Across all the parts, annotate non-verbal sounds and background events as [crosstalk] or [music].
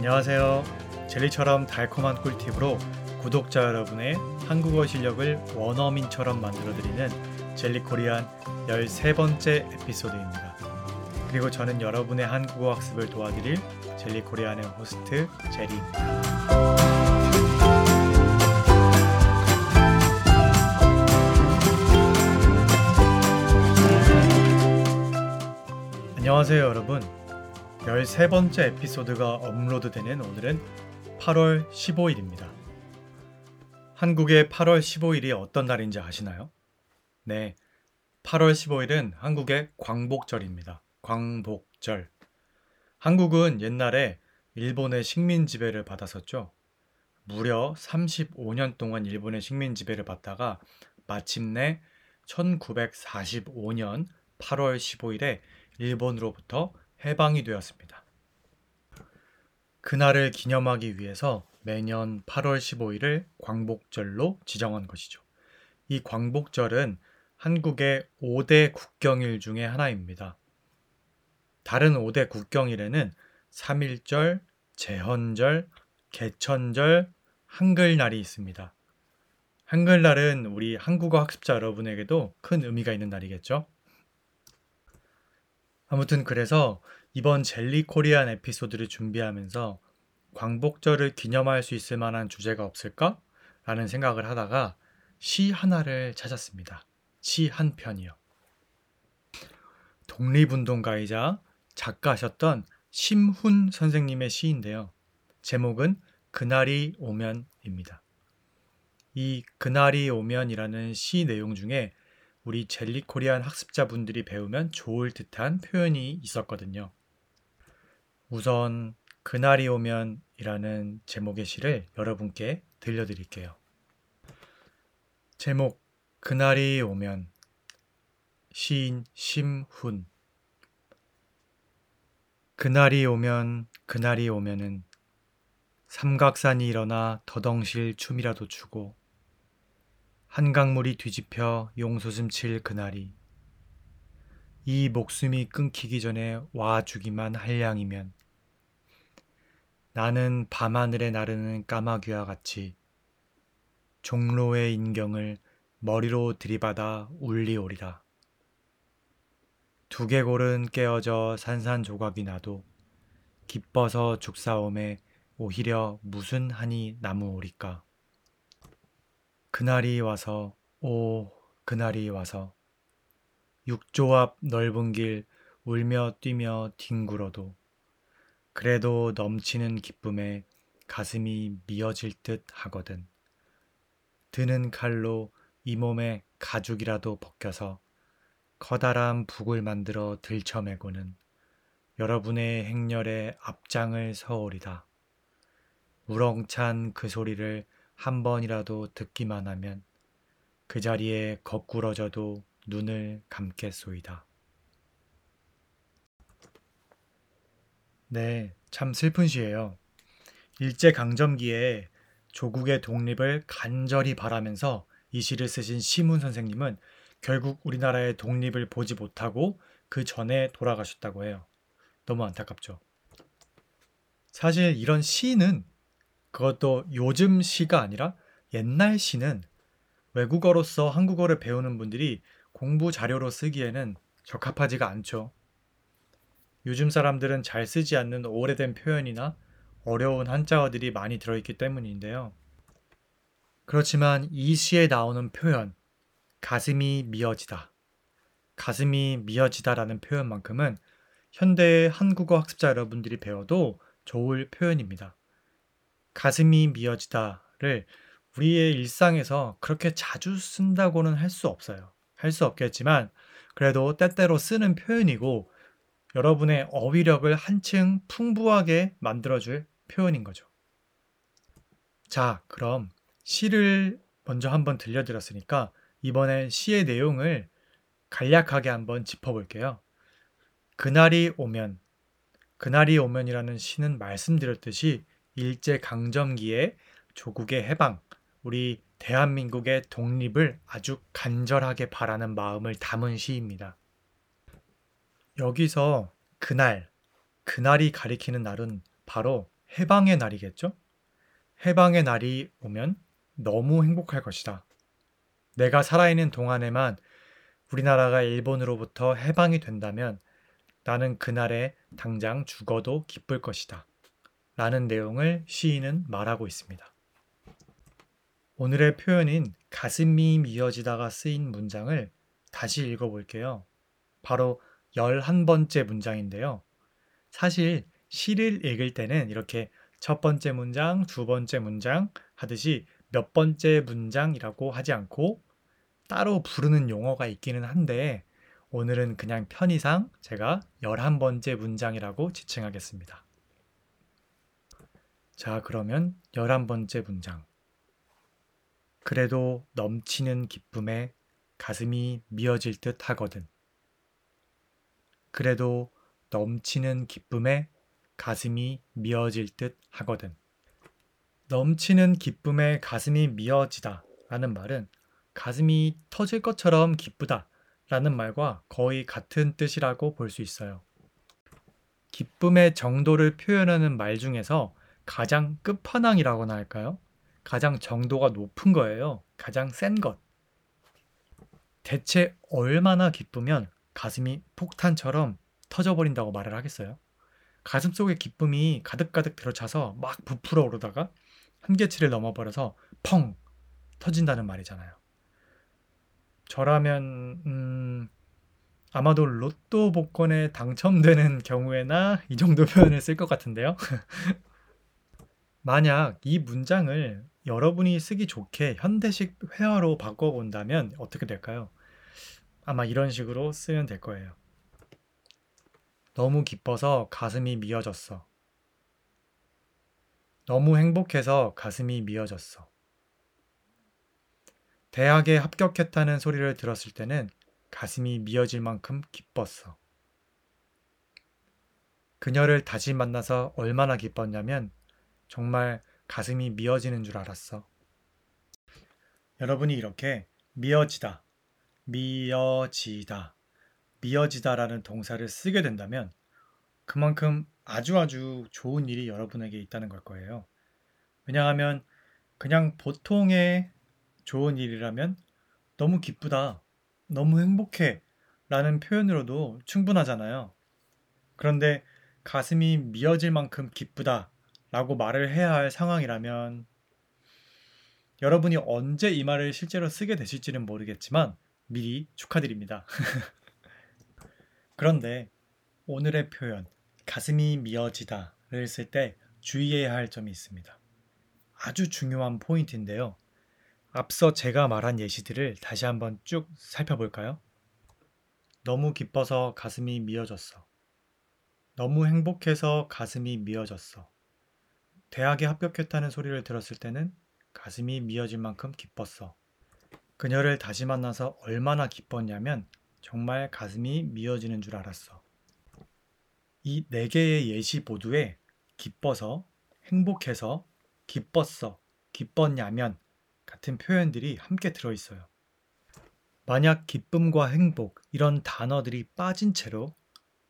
안녕하세요. 젤리처럼 달콤한 꿀팁으로 구독자 여러분의 한국어 실력을 원어민처럼 만들어드리는 젤리코리안 13번째 에피소드입니다. 그리고 저는 여러분의 한국어 학습을 도와드릴 젤리코리안의 호스트 제리입니다. 안녕하세요 여러분. 13번째 에피소드가 업로드되는 오늘은 8월 15일입니다. 한국의 8월 15일이 어떤 날인지 아시나요? 네. 8월 15일은 한국의 광복절입니다. 광복절. 한국은 옛날에 일본의 식민 지배를 받았었죠. 무려 35년 동안 일본의 식민 지배를 받다가 마침내 1945년 8월 15일에 일본으로부터 해방이 되었습니다. 그날을 기념하기 위해서 매년 8월 15일을 광복절로 지정한 것이죠. 이 광복절은 한국의 5대 국경일 중에 하나입니다. 다른 5대 국경일에는 3.1절, 제헌절, 개천절, 한글날이 있습니다. 한글날은 우리 한국어 학습자 여러분에게도 큰 의미가 있는 날이겠죠? 아무튼 그래서 이번 젤리 코리안 에피소드를 준비하면서 광복절을 기념할 수 있을 만한 주제가 없을까? 라는 생각을 하다가 시 하나를 찾았습니다. 시 한 편이요. 독립운동가이자 작가셨던 심훈 선생님의 시인데요. 제목은 그날이 오면입니다. 이 그날이 오면이라는 시 내용 중에 우리 젤리 코리안 학습자분들이 배우면 좋을 듯한 표현이 있었거든요. 우선 그날이 오면 이라는 제목의 시를 여러분께 들려드릴게요. 제목 그날이 오면 시인 심훈 그날이 오면 그날이 오면은 삼각산이 일어나 더덩실 춤이라도 추고 한강물이 뒤집혀 용솟음칠 그날이 이 목숨이 끊기기 전에 와 주기만 할 양이면 나는 밤하늘에 나르는 까마귀와 같이 종로의 인경을 머리로 들이받아 울리오리라. 두개골은 깨어져 산산조각이 나도 기뻐서 죽사옴에 오히려 무슨 한이 나무오리까. 그날이 와서 오 그날이 와서 육조 앞 넓은 길 울며 뛰며 뒹굴어도 그래도 넘치는 기쁨에 가슴이 미어질 듯 하거든. 드는 칼로 이 몸에 가죽이라도 벗겨서 커다란 북을 만들어 들쳐매고는 여러분의 행렬에 앞장을 서오리다. 우렁찬 그 소리를 한 번이라도 듣기만 하면 그 자리에 거꾸러져도 눈을 감겠소이다. 네, 참 슬픈 시예요. 일제 강점기에 조국의 독립을 간절히 바라면서 이 시를 쓰신 시문 선생님은 결국 우리나라의 독립을 보지 못하고 그 전에 돌아가셨다고 해요. 너무 안타깝죠. 사실 이런 시는 그것도 요즘 시가 아니라 옛날 시는 외국어로서 한국어를 배우는 분들이 공부 자료로 쓰기에는 적합하지가 않죠. 요즘 사람들은 잘 쓰지 않는 오래된 표현이나 어려운 한자어들이 많이 들어있기 때문인데요. 그렇지만 이 시에 나오는 표현, 가슴이 미어지다. 가슴이 미어지다라는 표현만큼은 현대의 한국어 학습자 여러분들이 배워도 좋을 표현입니다. 가슴이 미어지다를 우리의 일상에서 그렇게 자주 쓴다고는 할 수 없어요. 할 수 없겠지만 그래도 때때로 쓰는 표현이고 여러분의 어휘력을 한층 풍부하게 만들어줄 표현인 거죠. 자, 그럼 시를 먼저 한번 들려드렸으니까 이번엔 시의 내용을 간략하게 한번 짚어볼게요. 그날이 오면, 그날이 오면이라는 시는 말씀드렸듯이 일제 강점기에 조국의 해방, 우리 대한민국의 독립을 아주 간절하게 바라는 마음을 담은 시입니다. 여기서 그날, 그날이 가리키는 날은 바로 해방의 날이겠죠? 해방의 날이 오면 너무 행복할 것이다. 내가 살아있는 동안에만 우리나라가 일본으로부터 해방이 된다면 나는 그날에 당장 죽어도 기쁠 것이다. 라는 내용을 시인은 말하고 있습니다. 오늘의 표현인 가슴이 미어지다가 쓰인 문장을 다시 읽어볼게요. 바로 11번째 문장인데요. 사실 시를 읽을 때는 이렇게 첫 번째 문장, 두 번째 문장 하듯이 몇 번째 문장이라고 하지 않고 따로 부르는 용어가 있기는 한데 오늘은 그냥 편의상 제가 11번째 문장이라고 지칭하겠습니다. 자, 그러면 11번째 문장. 그래도 넘치는 기쁨에 가슴이 미어질 듯 하거든. 그래도 넘치는 기쁨에 가슴이 미어질 듯 하거든. 넘치는 기쁨에 가슴이 미어지다 라는 말은 가슴이 터질 것처럼 기쁘다 라는 말과 거의 같은 뜻이라고 볼 수 있어요. 기쁨의 정도를 표현하는 말 중에서 가장 끝판왕이라고나 할까요? 가장 정도가 높은 거예요. 가장 센 것. 대체 얼마나 기쁘면 가슴이 폭탄처럼 터져버린다고 말을 하겠어요? 가슴 속에 기쁨이 가득가득 들어차서 막 부풀어 오르다가 한계치를 넘어버려서 펑 터진다는 말이잖아요. 저라면 음, 아마도 로또 복권에 당첨되는 경우에나 이 정도 표현을 쓸 것 같은데요. [laughs] 만약 이 문장을 여러분이 쓰기 좋게 현대식 회화로 바꿔본다면 어떻게 될까요? 아마 이런 식으로 쓰면 될 거예요. 너무 기뻐서 가슴이 미어졌어. 너무 행복해서 가슴이 미어졌어. 대학에 합격했다는 소리를 들었을 때는 가슴이 미어질 만큼 기뻤어. 그녀를 다시 만나서 얼마나 기뻤냐면 정말 가슴이 미어지는 줄 알았어. 여러분이 이렇게 미어지다, 미어지다, 미어지다라는 동사를 쓰게 된다면 그만큼 아주 아주 좋은 일이 여러분에게 있다는 걸 거예요. 왜냐하면 그냥 보통의 좋은 일이라면 너무 기쁘다, 너무 행복해 라는 표현으로도 충분하잖아요. 그런데 가슴이 미어질 만큼 기쁘다 라고 말을 해야 할 상황이라면 여러분이 언제 이 말을 실제로 쓰게 되실지는 모르겠지만 미리 축하드립니다. [laughs] 그런데 오늘의 표현 가슴이 미어지다를 쓸 때 주의해야 할 점이 있습니다. 아주 중요한 포인트인데요. 앞서 제가 말한 예시들을 다시 한번 쭉 살펴볼까요? 너무 기뻐서 가슴이 미어졌어. 너무 행복해서 가슴이 미어졌어. 대학에 합격했다는 소리를 들었을 때는 가슴이 미어질 만큼 기뻤어. 그녀를 다시 만나서 얼마나 기뻤냐면 정말 가슴이 미어지는 줄 알았어. 이 네 개의 예시 모두에 기뻐서, 행복해서, 기뻤어, 기뻤냐면 같은 표현들이 함께 들어있어요. 만약 기쁨과 행복 이런 단어들이 빠진 채로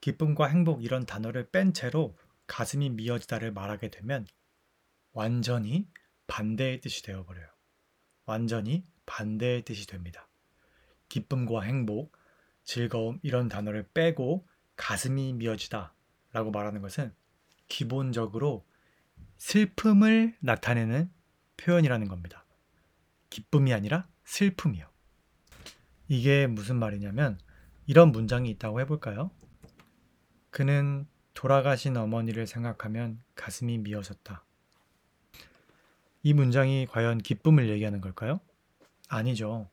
기쁨과 행복 이런 단어를 뺀 채로 가슴이 미어지다를 말하게 되면 완전히 반대의 뜻이 되어버려요. 완전히 반대의 뜻이 됩니다. 기쁨과 행복, 즐거움 이런 단어를 빼고 가슴이 미어지다 라고 말하는 것은 기본적으로 슬픔을 나타내는 표현이라는 겁니다. 기쁨이 아니라 슬픔이요. 이게 무슨 말이냐면 이런 문장이 있다고 해볼까요? 그는 돌아가신 어머니를 생각하면 가슴이 미어졌다. 이 문장이 과연 기쁨을 얘기하는 걸까요? 아니죠.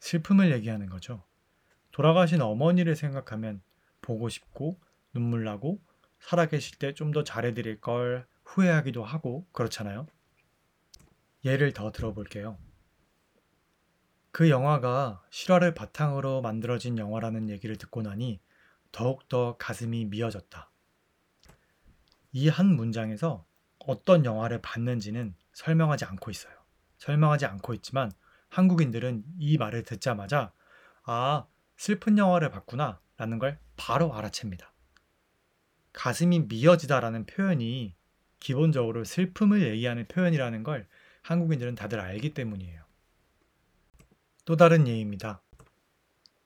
슬픔을 얘기하는 거죠. 돌아가신 어머니를 생각하면 보고 싶고 눈물 나고 살아계실 때 좀 더 잘해드릴 걸 후회하기도 하고 그렇잖아요. 예를 더 들어볼게요. 그 영화가 실화를 바탕으로 만들어진 영화라는 얘기를 듣고 나니 더욱더 가슴이 미어졌다. 이 한 문장에서 어떤 영화를 봤는지는 설명하지 않고 있어요. 설명하지 않고 있지만 한국인들은 이 말을 듣자마자 아, 슬픈 영화를 봤구나 라는 걸 바로 알아챕니다. 가슴이 미어지다라는 표현이 기본적으로 슬픔을 얘기하는 표현이라는 걸 한국인들은 다들 알기 때문이에요. 또 다른 예입니다.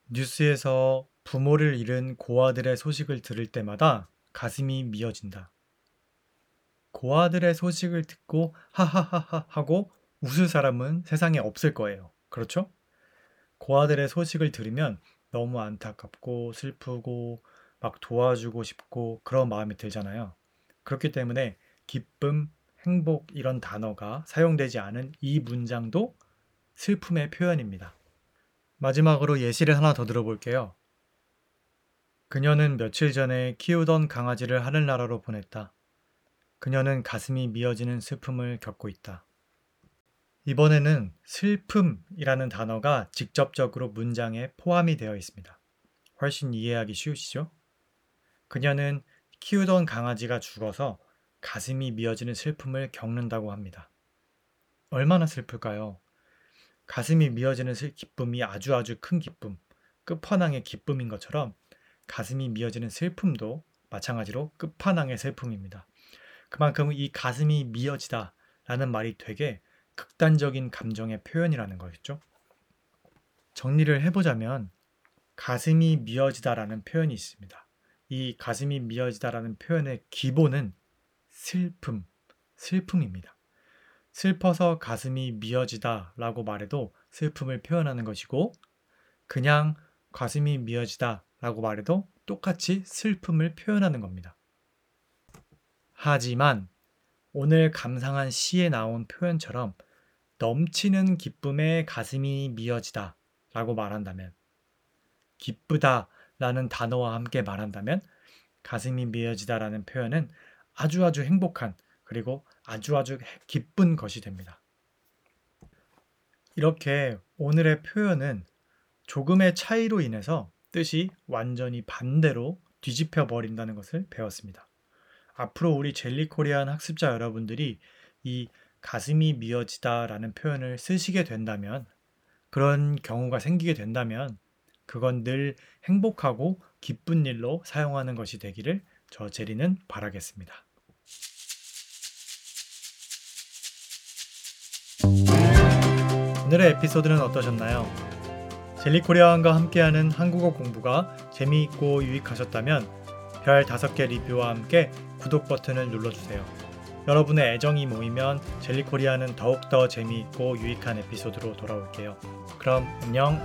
뉴스에서 부모를 잃은 고아들의 소식을 들을 때마다 가슴이 미어진다. 고아들의 소식을 듣고 하하하하 하고 웃을 사람은 세상에 없을 거예요. 그렇죠? 고아들의 소식을 들으면 너무 안타깝고 슬프고 막 도와주고 싶고 그런 마음이 들잖아요. 그렇기 때문에 기쁨, 행복 이런 단어가 사용되지 않은 이 문장도 슬픔의 표현입니다. 마지막으로 예시를 하나 더 들어볼게요. 그녀는 며칠 전에 키우던 강아지를 하늘나라로 보냈다. 그녀는 가슴이 미어지는 슬픔을 겪고 있다. 이번에는 슬픔이라는 단어가 직접적으로 문장에 포함이 되어 있습니다. 훨씬 이해하기 쉬우시죠? 그녀는 키우던 강아지가 죽어서 가슴이 미어지는 슬픔을 겪는다고 합니다. 얼마나 슬플까요? 가슴이 미어지는 기쁨이 아주 아주 큰 기쁨, 끝판왕의 기쁨인 것처럼 가슴이 미어지는 슬픔도 마찬가지로 끝판왕의 슬픔입니다. 그만큼 이 가슴이 미어지다 라는 말이 되게 극단적인 감정의 표현이라는 것이죠. 정리를 해보자면 가슴이 미어지다라는 표현이 있습니다. 이 가슴이 미어지다라는 표현의 기본은 슬픔, 슬픔입니다. 슬퍼서 가슴이 미어지다 라고 말해도 슬픔을 표현하는 것이고, 그냥 가슴이 미어지다 라고 말해도 똑같이 슬픔을 표현하는 겁니다. 하지만 오늘 감상한 시에 나온 표현처럼 넘치는 기쁨에 가슴이 미어지다 라고 말한다면, 기쁘다 라는 단어와 함께 말한다면, 가슴이 미어지다 라는 표현은 아주 아주 행복한 그리고 아주 아주 기쁜 것이 됩니다. 이렇게 오늘의 표현은 조금의 차이로 인해서 뜻이 완전히 반대로 뒤집혀 버린다는 것을 배웠습니다. 앞으로 우리 젤리 코리안 학습자 여러분들이 이 가슴이 미어지다라는 표현을 쓰시게 된다면 그런 경우가 생기게 된다면 그건 늘 행복하고 기쁜 일로 사용하는 것이 되기를 저 제리는 바라겠습니다. 오늘의 에피소드는 어떠셨나요? 젤리코리아원과 함께하는 한국어 공부가 재미있고 유익하셨다면 별 5개 리뷰와 함께 구독 버튼을 눌러주세요. 여러분의 애정이 모이면 젤리코리아는 더욱더 재미있고 유익한 에피소드로 돌아올게요. 그럼 안녕!